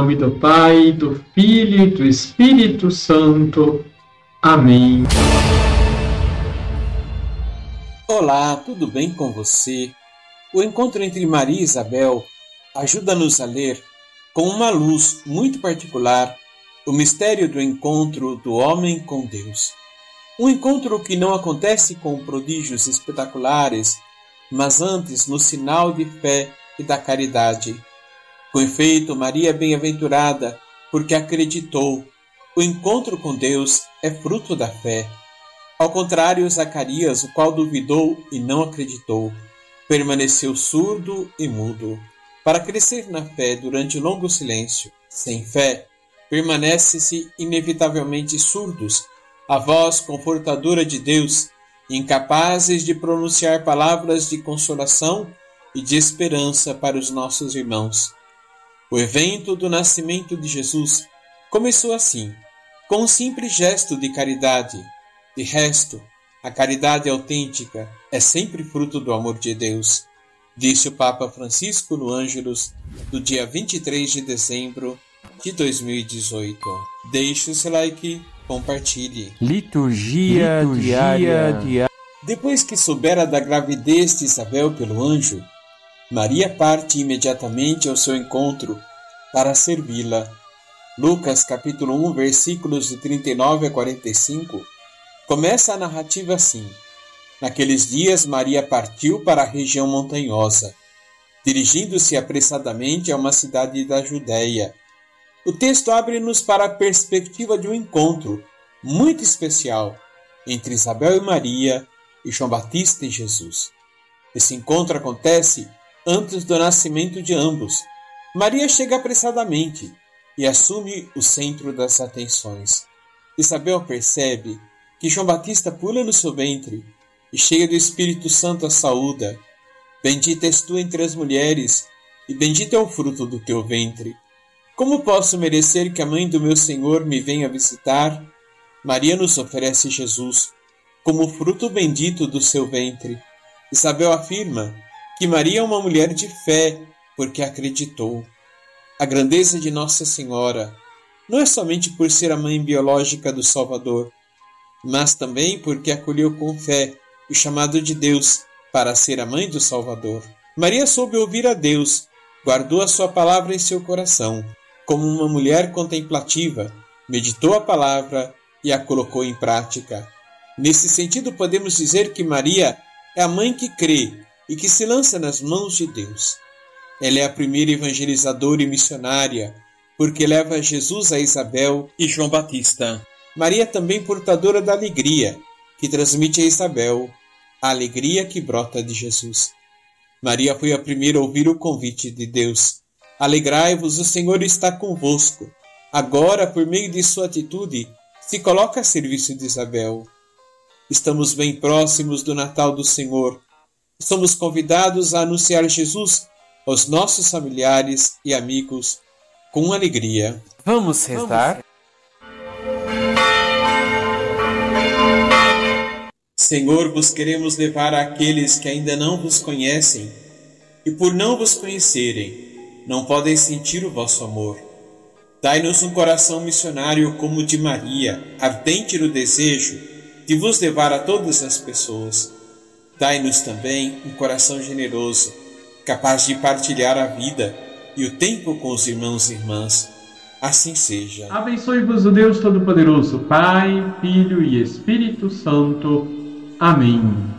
nome do Pai, do Filho e do Espírito Santo. Amém. Olá, tudo bem com você? O encontro entre Maria e Isabel ajuda-nos a ler, com uma luz muito particular, o mistério do encontro do homem com Deus. Um encontro que não acontece com prodígios espetaculares, mas antes no sinal de fé e da caridade. Com efeito, Maria é bem-aventurada, porque acreditou. O encontro com Deus é fruto da fé. Ao contrário, Zacarias, o qual duvidou e não acreditou, permaneceu surdo e mudo. Para crescer na fé durante longo silêncio, sem fé, permanece-se inevitavelmente surdos à voz confortadora de Deus, incapazes de pronunciar palavras de consolação e de esperança para os nossos irmãos. O evento do nascimento de Jesus começou assim, com um simples gesto de caridade. De resto, a caridade autêntica é sempre fruto do amor de Deus, disse o Papa Francisco no Ângelus do dia 23 de dezembro de 2018. Deixe o seu like, compartilhe. Liturgia, Liturgia diária. diária. Depois que soubera da gravidez de Isabel pelo anjo, Maria parte imediatamente ao seu encontro para servi-la. Lucas capítulo 1, versículos de 39 a 45, começa a narrativa assim: Naqueles dias Maria partiu para a região montanhosa, dirigindo-se apressadamente a uma cidade da Judéia. O texto abre-nos para a perspectiva de um encontro muito especial entre Isabel e Maria e João Batista e Jesus. Esse encontro acontece antes do nascimento de ambos. Maria chega apressadamente e assume o centro das atenções. Isabel percebe que João Batista pula no seu ventre e, cheia do Espírito Santo, a saúda. Bendita és tu entre as mulheres, e bendito é o fruto do teu ventre. Como posso merecer que a mãe do meu Senhor me venha visitar? Maria nos oferece Jesus como fruto bendito do seu ventre. Isabel afirma que Maria é uma mulher de fé, porque acreditou. A grandeza de Nossa Senhora não é somente por ser a mãe biológica do Salvador, mas também porque acolheu com fé o chamado de Deus para ser a mãe do Salvador. Maria soube ouvir a Deus, guardou a sua palavra em seu coração. Como uma mulher contemplativa, meditou a palavra e a colocou em prática. Nesse sentido, podemos dizer que Maria é a mãe que crê e que se lança nas mãos de Deus. Ela é a primeira evangelizadora e missionária, porque leva Jesus a Isabel e João Batista. Maria é também portadora da alegria, que transmite a Isabel a alegria que brota de Jesus. Maria foi a primeira a ouvir o convite de Deus. Alegrai-vos, o Senhor está convosco. Agora, por meio de sua atitude, se coloca a serviço de Isabel. Estamos bem próximos do Natal do Senhor somos convidados a anunciar Jesus aos nossos familiares e amigos com alegria. Vamos rezar? Senhor, vos queremos levar àqueles que ainda não vos conhecem e, por não vos conhecerem, não podem sentir o vosso amor. Dai-nos um coração missionário como o de Maria, ardente no desejo de vos levar a todas as pessoas Dai-nos também um coração generoso, capaz de partilhar a vida e o tempo com os irmãos e irmãs. Assim seja. Abençoe-vos o Deus Todo-Poderoso, Pai, Filho e Espírito Santo. Amém.